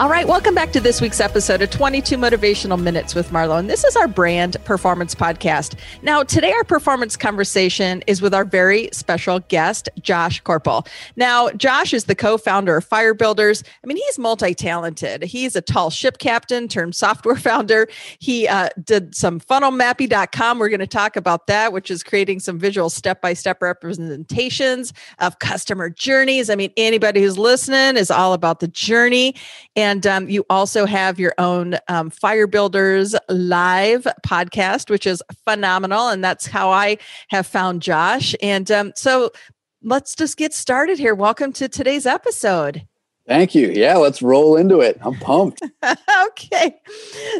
All right, welcome back to this week's episode of 22 Motivational Minutes with Marlo. And this is our brand performance podcast. Now, today our performance conversation is with our very special guest, Josh Corpel. Now, Josh is the co founder of Fire Builders. I mean, he's multi talented. He's a tall ship captain turned software founder. He uh, did some funnelmappy.com. We're going to talk about that, which is creating some visual step by step representations of customer journeys. I mean, anybody who's listening is all about the journey. And and um, you also have your own um, Fire Builders live podcast, which is phenomenal. And that's how I have found Josh. And um, so let's just get started here. Welcome to today's episode. Thank you. Yeah, let's roll into it. I'm pumped. okay.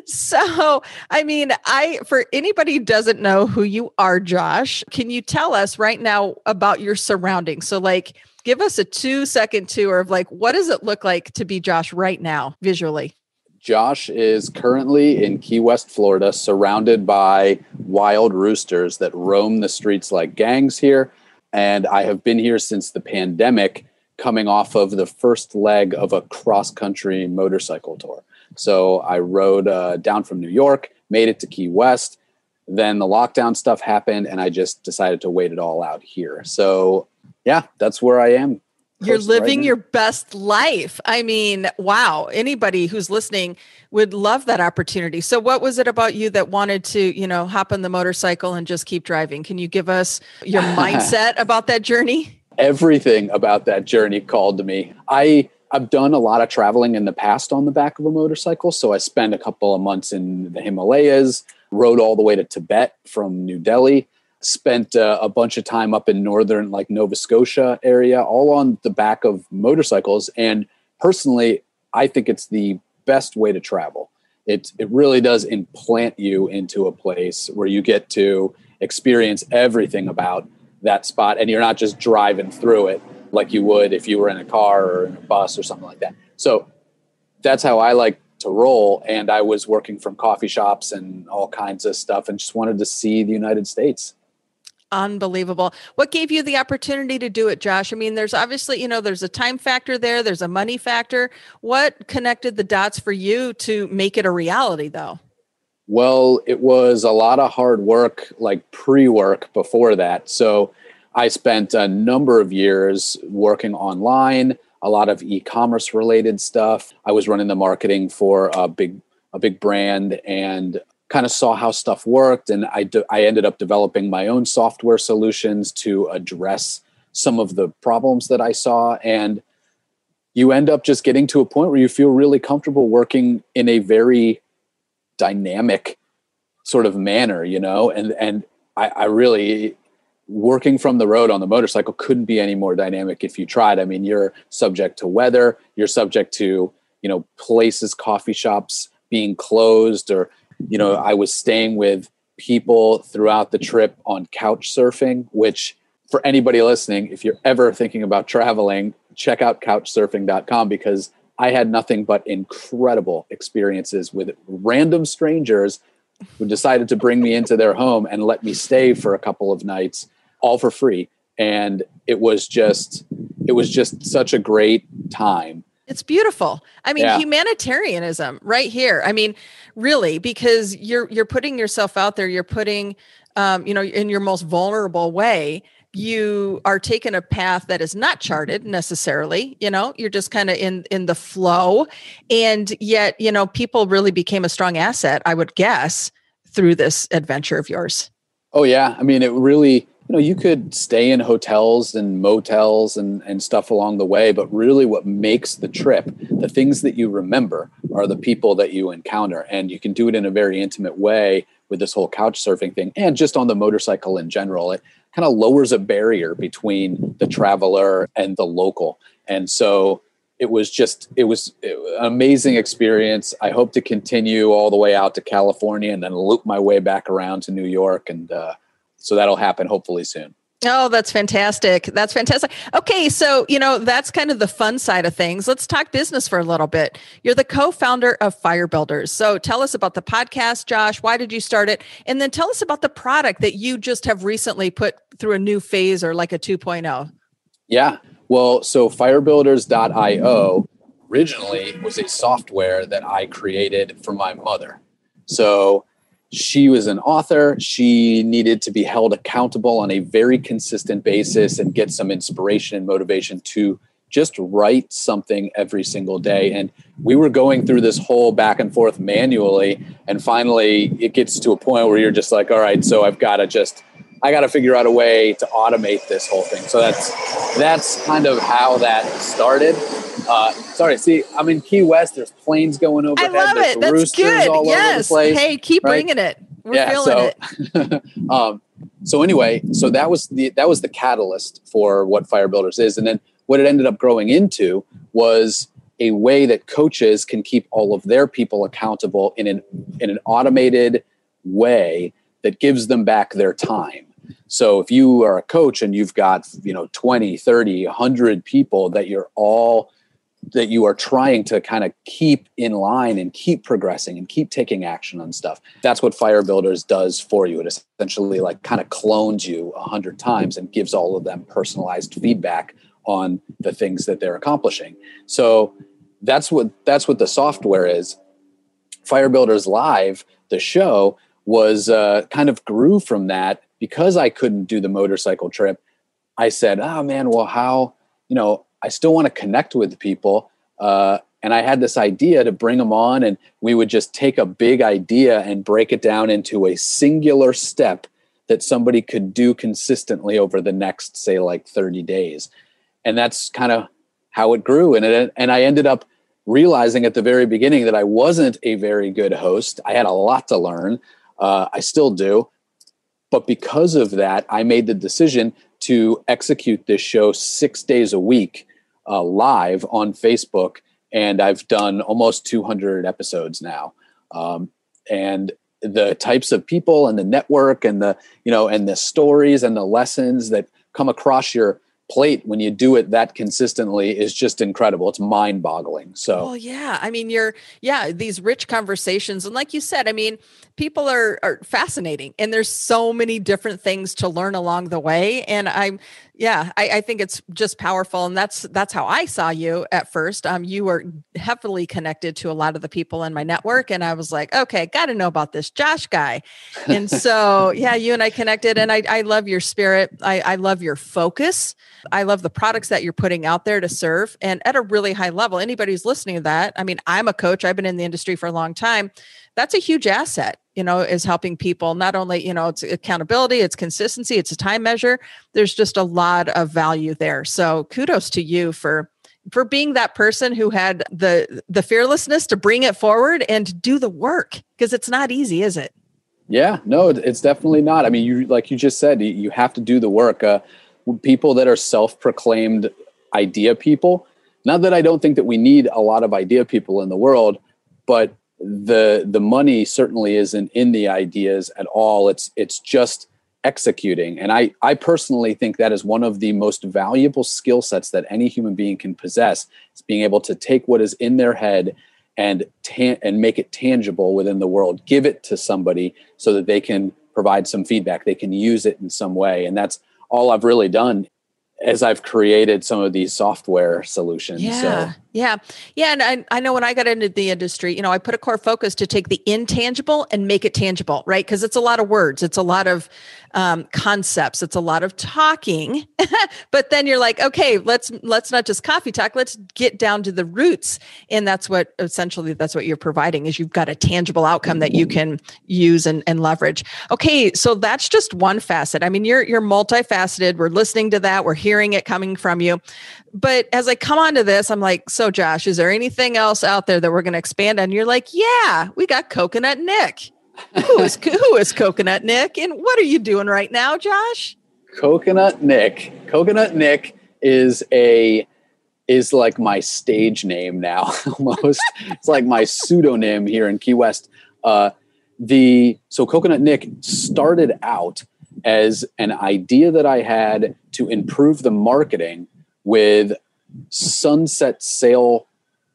So, I mean, I for anybody who doesn't know who you are, Josh, can you tell us right now about your surroundings? So like give us a two second tour of like what does it look like to be Josh right now visually? Josh is currently in Key West, Florida, surrounded by wild roosters that roam the streets like gangs here. And I have been here since the pandemic, coming off of the first leg of a cross country motorcycle tour. So I rode uh, down from New York, made it to Key West. Then the lockdown stuff happened, and I just decided to wait it all out here. So yeah, that's where I am. You're living right your best life. I mean, wow. Anybody who's listening would love that opportunity. So what was it about you that wanted to, you know, hop on the motorcycle and just keep driving? Can you give us your mindset about that journey? Everything about that journey called to me. I I've done a lot of traveling in the past on the back of a motorcycle. So I spent a couple of months in the Himalayas, rode all the way to Tibet from New Delhi spent uh, a bunch of time up in northern like nova scotia area all on the back of motorcycles. And personally i think it's the best way to travel. It, it really does implant you into a place where you get to experience everything about that spot. And you're not just driving through it like you would if you were in a car or in a bus or something like that. So that's how i like to roll. And i was working from coffee shops and all kinds of stuff and just wanted to see the united states Unbelievable. What gave you the opportunity to do it, Josh? I mean, there's obviously, you know, there's a time factor there, there's a money factor. What connected the dots for you to make it a reality, though? Well, it was a lot of hard work, like pre work before that. So I spent a number of years working online, a lot of e commerce related stuff. I was running the marketing for a big a big brand and kind of saw how stuff worked and I, de- I ended up developing my own software solutions to address some of the problems that i saw and you end up just getting to a point where you feel really comfortable working in a very dynamic sort of manner you know? And and I, I really working from the road on the motorcycle couldn't be any more dynamic if you tried. I mean you're subject to weather you're subject to you know places coffee shops being closed or you know, I was staying with people throughout the trip on couch surfing, which for anybody listening, if you're ever thinking about traveling, check out couchsurfing.com because I had nothing but incredible experiences with random strangers who decided to bring me into their home and let me stay for a couple of nights all for free. And it was just it was just such a great time it's beautiful. I mean, yeah. humanitarianism right here. I mean, really, because you're you're putting yourself out there. You're putting, um, you know, in your most vulnerable way. You are taking a path that is not charted necessarily. You know, you're just kind of in in the flow, and yet, you know, people really became a strong asset. I would guess through this adventure of yours. Oh yeah, I mean, it really you know you could stay in hotels and motels and, and stuff along the way but really what makes the trip the things that you remember are the people that you encounter. And you can do it in a very intimate way with this whole couch surfing thing and just on the motorcycle in general. It kind of lowers a barrier between the traveler and the local. And so it was just it was, an amazing experience. I hope to continue all the way out to California and then loop my way back around to New York, and uh, so that'll happen hopefully soon. Oh, that's fantastic. That's fantastic. Okay, so, you know, that's kind of the fun side of things. Let's talk business for a little bit. You're the co founder of Fire Builders. So tell us about the podcast, Josh. Why did you start it? And then tell us about the product that you just have recently put through a new phase or like a 2.0. Yeah. Well, so firebuilders.io originally was a software that I created for my mother. So she was an author. She needed to be held accountable on a very consistent basis and get some inspiration and motivation to just write something every single day. And we were going through this whole back and forth manually. And finally, it gets to a point where you're just like, all right, so I've got to just, I got to figure out a way to automate this whole thing. So that's, that's kind of how that started. Uh, sorry, see, I'm in Key West. There's planes going overhead. I love There's it. That's good. yes. Hey, keep right? bringing it. We're yeah, feeling so, it. um, so anyway, so that was the that was the catalyst for what Fire Builders is, and then what it ended up growing into was a way that coaches can keep all of their people accountable in an in an automated way that gives them back their time. So if you are a coach and you've got, you know, 20, 30, 100 people that you're all that you are trying to kind of keep in line and keep progressing and keep taking action on stuff. That's what Fire Builders does for you. It essentially like kind of clones you a hundred times and gives all of them personalized feedback on the things that they're accomplishing. So that's what that's what the software is. Fire Builders Live, the show, was uh, kind of grew from that because I couldn't do the motorcycle trip. I said, "Oh man, well, how you know I still want to connect with people. Uh, and I had this idea to bring them on, and we would just take a big idea and break it down into a singular step that somebody could do consistently over the next, say, like 30 days. And that's kind of how it grew. And, it, and I ended up realizing at the very beginning that I wasn't a very good host. I had a lot to learn. Uh, I still do. But because of that, I made the decision to execute this show six days a week uh, live on Facebook, and I've done almost 200 episodes now. Um, and the types of people and the network and the you know and the stories and the lessons that come across your plate when you do it that consistently is just incredible. It's mind boggling. So, well, yeah. I mean, you're, yeah, these rich conversations. And like you said, I mean, people are, are fascinating and there's so many different things to learn along the way. And I'm, yeah, I, I think it's just powerful. And that's, that's how I saw you at first. Um, you were heavily connected to a lot of the people in my network. And I was like, okay, got to know about this Josh guy. And so, yeah, you and I connected and I, I love your spirit. I, I love your focus. I love the products that you're putting out there to serve and at a really high level. Anybody who's listening to that, I mean, I'm a coach, I've been in the industry for a long time. That's a huge asset, you know, is helping people not only, you know, it's accountability, it's consistency, it's a time measure. There's just a lot of value there. So kudos to you for for being that person who had the the fearlessness to bring it forward and do the work because it's not easy is it yeah no it's definitely not i mean you like you just said you have to do the work uh, people that are self-proclaimed idea people not that i don't think that we need a lot of idea people in the world but the the money certainly isn't in the ideas at all it's it's just executing and i i personally think that is one of the most valuable skill sets that any human being can possess is being able to take what is in their head and ta- and make it tangible within the world give it to somebody so that they can provide some feedback they can use it in some way and that's all I've really done as I've created some of these software solutions. Yeah. So. Yeah. Yeah. And I, I know when I got into the industry, you know, I put a core focus to take the intangible and make it tangible, right? Because it's a lot of words, it's a lot of um, concepts, it's a lot of talking. but then you're like, okay, let's let's not just coffee talk, let's get down to the roots. And that's what essentially that's what you're providing is you've got a tangible outcome that you can use and, and leverage. Okay, so that's just one facet. I mean, you're you're multifaceted. We're listening to that, we're hearing it coming from you but as I come onto this, I'm like, so Josh, is there anything else out there that we're going to expand on? You're like, yeah, we got Coconut Nick. who is who is Coconut Nick, and what are you doing right now, Josh? Coconut Nick. Coconut Nick is a is like my stage name now almost. it's like my pseudonym here in Key West. Uh, the so Coconut Nick started out as an idea that I had to improve the marketing with sunset sail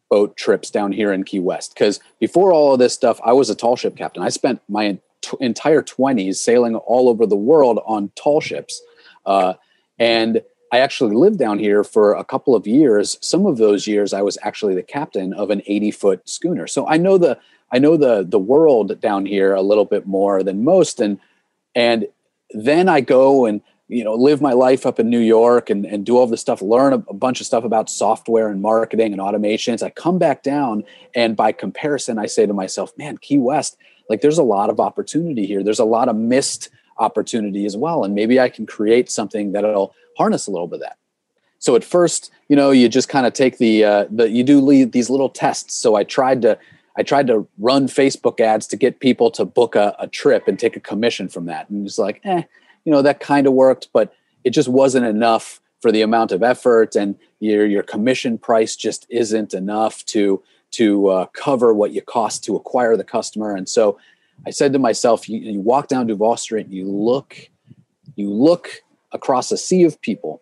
boat trips down here in Key West. Because before all of this stuff, I was a tall ship captain. I spent my t- entire 20s sailing all over the world on tall ships. Uh, and I actually lived down here for a couple of years. Some of those years, I was actually the captain of an 80 foot schooner. So I know the I know the the world down here a little bit more than most, and and then I go and you know live my life up in New York and, and do all this stuff, learn a, a bunch of stuff about software and marketing and automations. I come back down, and by comparison, I say to myself, "Man, Key West, like there's a lot of opportunity here. There's a lot of missed opportunity as well, and maybe I can create something that'll harness a little bit of that." So at first, you know, you just kind of take the uh, the you do lead these little tests. So I tried to I tried to run Facebook ads to get people to book a, a trip and take a commission from that. And it's like, eh, you know, that kind of worked, but it just wasn't enough for the amount of effort and your your commission price just isn't enough to to uh, cover what you cost to acquire the customer. And so I said to myself, you, you walk down Duval Street, and you look, you look across a sea of people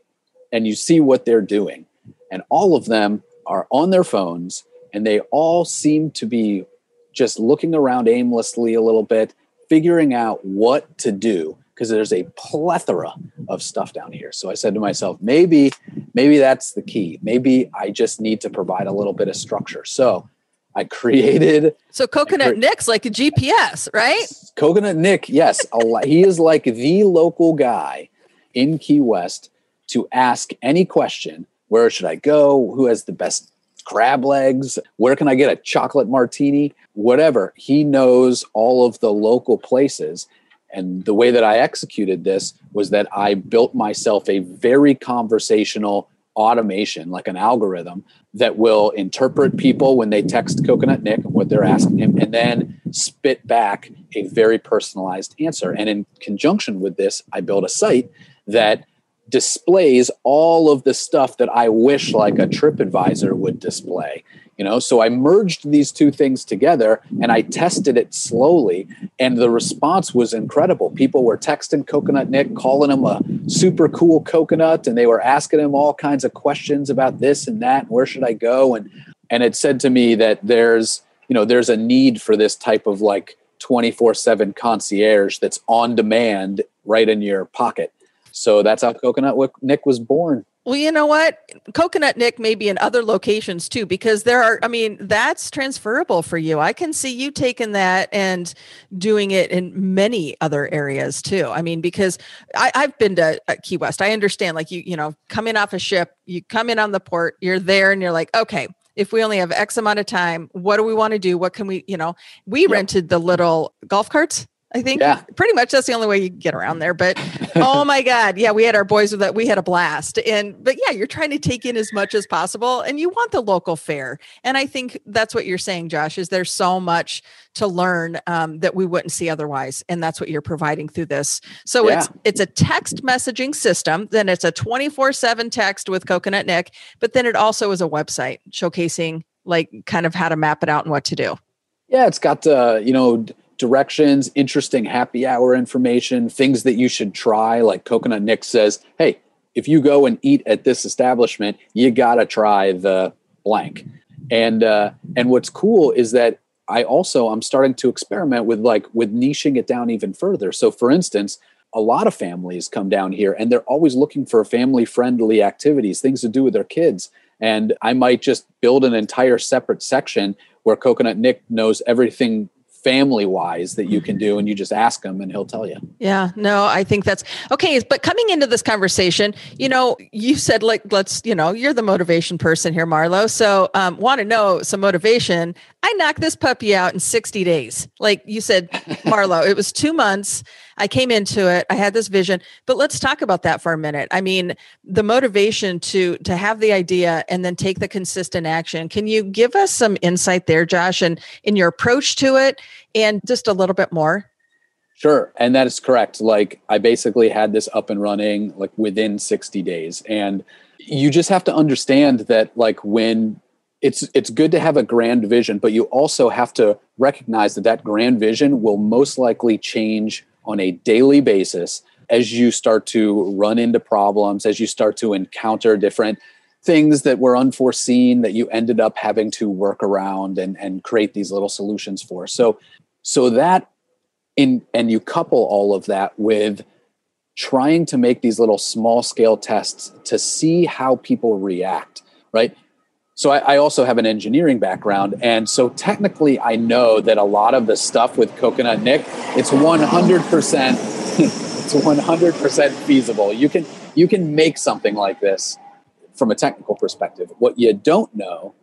and you see what they're doing. And all of them are on their phones and they all seem to be just looking around aimlessly a little bit, figuring out what to do because there's a plethora of stuff down here. So I said to myself, maybe, maybe that's the key. Maybe I just need to provide a little bit of structure. So I created. So Coconut cre- Nick's like a GPS, right? Coconut Nick, yes, he is like the local guy in Key West to ask any question. Where should I go? Who has the best crab legs? Where can I get a chocolate martini? Whatever. He knows all of the local places. And the way that I executed this was that I built myself a very conversational automation, like an algorithm that will interpret people when they text Coconut Nick and what they're asking him, and then spit back a very personalized answer. And in conjunction with this, I built a site that displays all of the stuff that I wish like a TripAdvisor would display. You know, so I merged these two things together and I tested it slowly, and the response was incredible. People were texting Coconut Nick, calling him a super cool coconut, and they were asking him all kinds of questions about this and that, and where should I go? And and it said to me that there's you know there's a need for this type of like 24 7 concierge that's on demand right in your pocket so that's how Coconut Nick was born. Well, you know what? Coconut Nick may be in other locations too, because there are, I mean, that's transferable for you. I can see you taking that and doing it in many other areas too. I mean, because I, have been to uh, Key West. I understand, like you, you know, coming off a ship, you come in on the port, you're there and you're like, okay, if we only have X amount of time, what do we want to do? What can we, you know, we yep. rented the little golf carts I think yeah. pretty much that's the only way you get around there. But oh my God. Yeah, we had our boys with that. We had a blast. And but yeah, you're trying to take in as much as possible and you want the local fare. And I think that's what you're saying, Josh, is there's so much to learn um, that we wouldn't see otherwise. And that's what you're providing through this. So yeah. it's it's a text messaging system, then it's a 24-7 text with Coconut Nick, but then it also is a website showcasing like kind of how to map it out and what to do. Yeah, it's got uh, you know directions, interesting happy hour information, things that you should try. Like Coconut Nick says, hey, if you go and eat at this establishment, you gotta try the blank. And uh, and what's cool is that I also I'm starting to experiment with like with niching it down even further. So for instance, a lot of families come down here and they're always looking for family friendly activities, things to do with their kids. And I might just build an entire separate section where Coconut Nick knows everything family wise that you can do and you just ask him and he'll tell you yeah no i think that's okay but coming into this conversation you know you said like let's you know you're the motivation person here marlo so um, want to know some motivation. I knocked this puppy out in 60 days. Like you said marlo it was two months I came into it, I had this vision, but let's talk about that for a minute. I mean, the motivation to to have the idea and then take the consistent action. Can you give us some insight there, Josh, and in your approach to it and just a little bit more? Sure. And that is correct. Like I basically had this up and running like within 60 days. And you just have to understand that like when it's it's good to have a grand vision but you also have to recognize that that grand vision will most likely change on a daily basis as you start to run into problems as you start to encounter different things that were unforeseen that you ended up having to work around and, and create these little solutions for. So so that in and you couple all of that with trying to make these little small scale tests to see how people react right so I, I, also have an engineering background. And so technically i know that a lot of the stuff with coconut nick it's 100% it's 100% feasible. You can you can make something like this from a technical perspective. What you don't know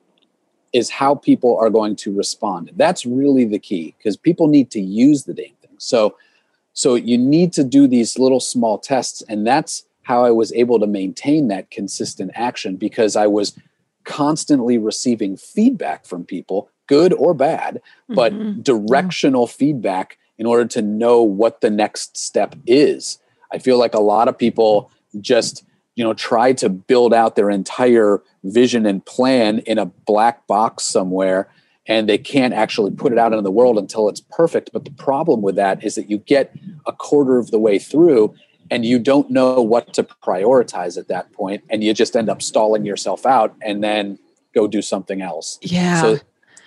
is how people are going to respond. That's really the key because people need to use the damn thing. So so you need to do these little small tests. And that's how I was able to maintain that consistent action because I was constantly receiving feedback from people, good or bad, but mm-hmm. directional yeah. feedback in order to know what the next step is. I feel like a lot of people just, you know, try to build out their entire vision and plan in a black box somewhere and they can't actually put it out into the world until it's perfect. But the problem with that is that you get a quarter of the way through and you don't know what to prioritize at that point and you just end up stalling yourself out and then go do something else. Yeah. So,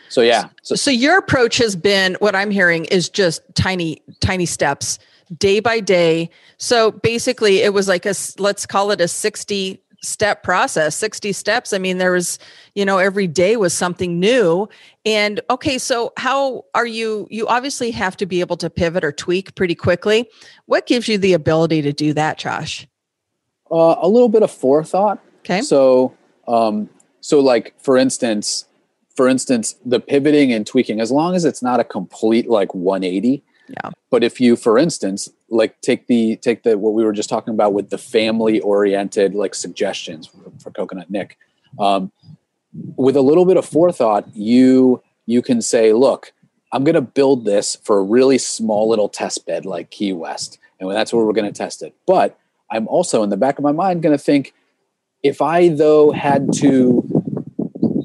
so yeah. So, so your approach has been what I'm hearing is just tiny, tiny steps day by day. So basically it was like a, let's call it a 60 step process 60 steps. I mean there was you know every day was something new. And okay so how are you you obviously have to be able to pivot or tweak pretty quickly. What gives you the ability to do that josh? Uh, a little bit of forethought. Okay. So um so like for instance for instance the pivoting and tweaking as long as it's not a complete like 180 yeah. But if you, for instance, like take the take the what we were just talking about with the family oriented like suggestions for, for Coconut Nick, um, with a little bit of forethought, you you can say, look, I'm going to build this for a really small little test bed like Key West, and that's where we're going to test it. But I'm also in the back of my mind going to think, if I though had to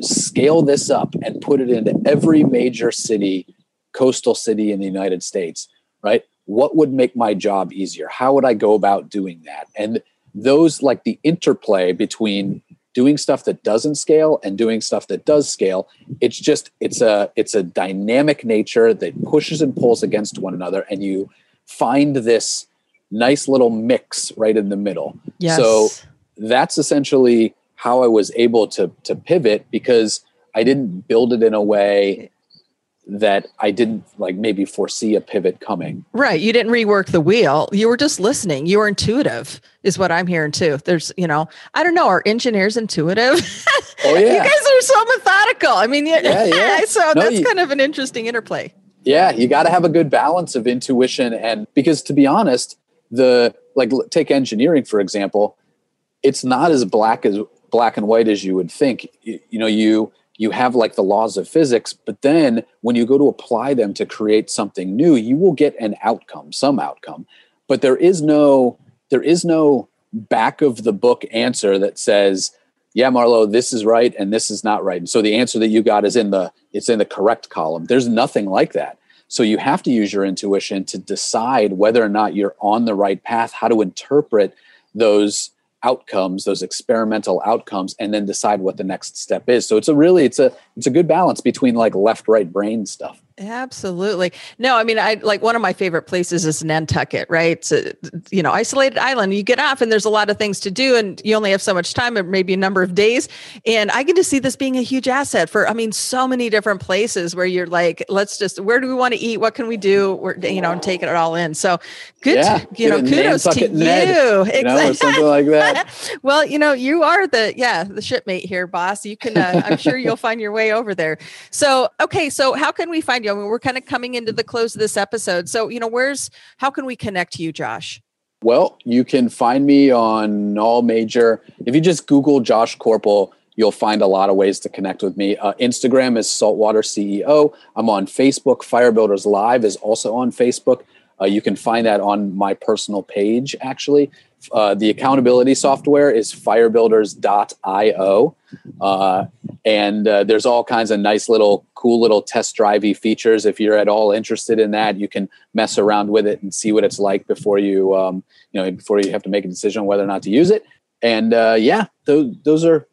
scale this up and put it into every major city coastal city in the United States, right? What would make my job easier? How would I go about doing that? And those, like the interplay between doing stuff that doesn't scale and doing stuff that does scale it's just it's a it's a dynamic nature that pushes and pulls against one another and you find this nice little mix right in the middle yes. so that's essentially how i was able to to pivot because i didn't build it in a way that I didn't like maybe foresee a pivot coming. Right. You didn't rework the wheel. You were just listening. You were intuitive, is what I'm hearing too. There's, you know, I don't know, are engineers intuitive? Oh, yeah. you guys are so methodical. I mean, yeah, yeah. so no, that's you, kind of an interesting interplay. Yeah. You got to have a good balance of intuition. And because to be honest, the like take engineering, for example, it's not as black as black and white as you would think. you, you know, you, you have like the laws of physics, but then when you go to apply them to create something new, you will get an outcome, some outcome. But there is no there is no back of the book answer that says, yeah, Marlo, this is right and this is not right. And so the answer that you got is in the it's in the correct column. There's nothing like that. So you have to use your intuition to decide whether or not you're on the right path, how to interpret those outcomes those experimental outcomes and then decide what the next step is. So it's a really it's a it's a good balance between like left right brain stuff Absolutely. No, I mean, I like one of my favorite places is Nantucket, right? A, you know, isolated island. You get off and there's a lot of things to do and you only have so much time, maybe a number of days. And I get to see this being a huge asset for, I mean, so many different places where you're like, let's just, where do we want to eat? What can we do? We're, you know, and taking it all in. So good, yeah, to, you know, kudos to you. Ned, exactly. know, something like that. well, you know, you are the, yeah, the shipmate here, boss. You can, uh, I'm sure you'll find your way over there. So, okay. So how can we find you? We're kind of coming into the close of this episode. So, you know, where's how can we connect to you, Josh? Well, you can find me on all major. If you just Google Josh Corpel, you'll find a lot of ways to connect with me. Uh, Instagram is Saltwater CEO. I'm on Facebook. Fire Builders Live is also on Facebook. Uh, you can find that on my personal page, actually. Uh, the accountability software is firebuilders.io. Uh, and uh, there's all kinds of nice little, cool little test drivey features. If you're at all interested in that, you can mess around with it and see what it's like before you, um, you know, before you have to make a decision whether or not to use it. And uh, yeah, those, those are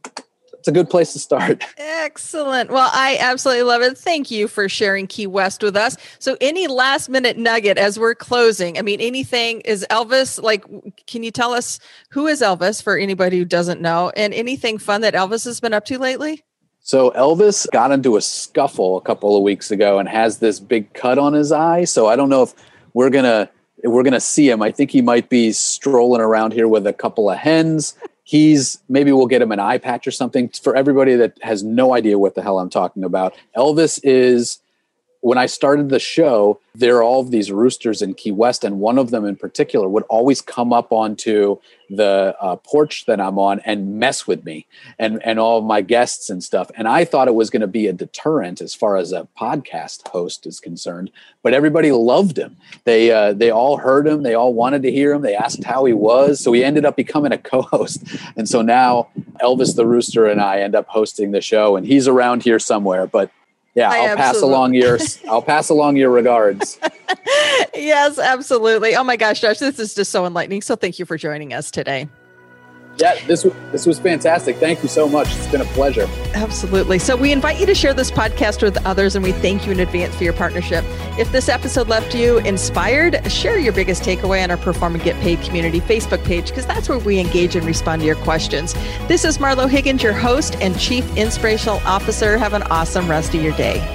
it's a good place to start. Excellent. Well, I absolutely love it. Thank you for sharing Key West with us. So, any last minute nugget as we're closing? I mean, anything is Elvis like? Can you tell us who is Elvis for anybody who doesn't know, and anything fun that Elvis has been up to lately? So Elvis got into a scuffle a couple of weeks ago and has this big cut on his eye. So I don't know if we're gonna we're gonna see him. I think he might be strolling around here with a couple of hens he's maybe we'll get him an eye patch or something for everybody that has no idea what the hell I'm talking about. Elvis is when I started the show, there are all of these roosters in Key West, and one of them in particular would always come up onto the uh, porch that I'm on and mess with me and and all my guests and stuff. And I thought it was going to be a deterrent as far as a podcast host is concerned, but everybody loved him. They uh, they all heard him. They all wanted to hear him. They asked how he was, so he ended up becoming a co-host. And so now Elvis the Rooster and I end up hosting the show, and he's around here somewhere, but yeah, I will pass along your I'll pass along your regards. yes, absolutely. Oh my gosh, Josh, this is just so enlightening. So thank you for joining us today. Yeah, this this was fantastic. Thank you so much. It's been a pleasure. Absolutely. So we invite you to share this podcast with others, and we thank you in advance for your partnership. If this episode left you inspired, share your biggest takeaway on our Perform and Get Paid community Facebook page because that's where we engage and respond to your questions. This is Marlo Higgins, your host and Chief Inspirational Officer. Have an awesome rest of your day.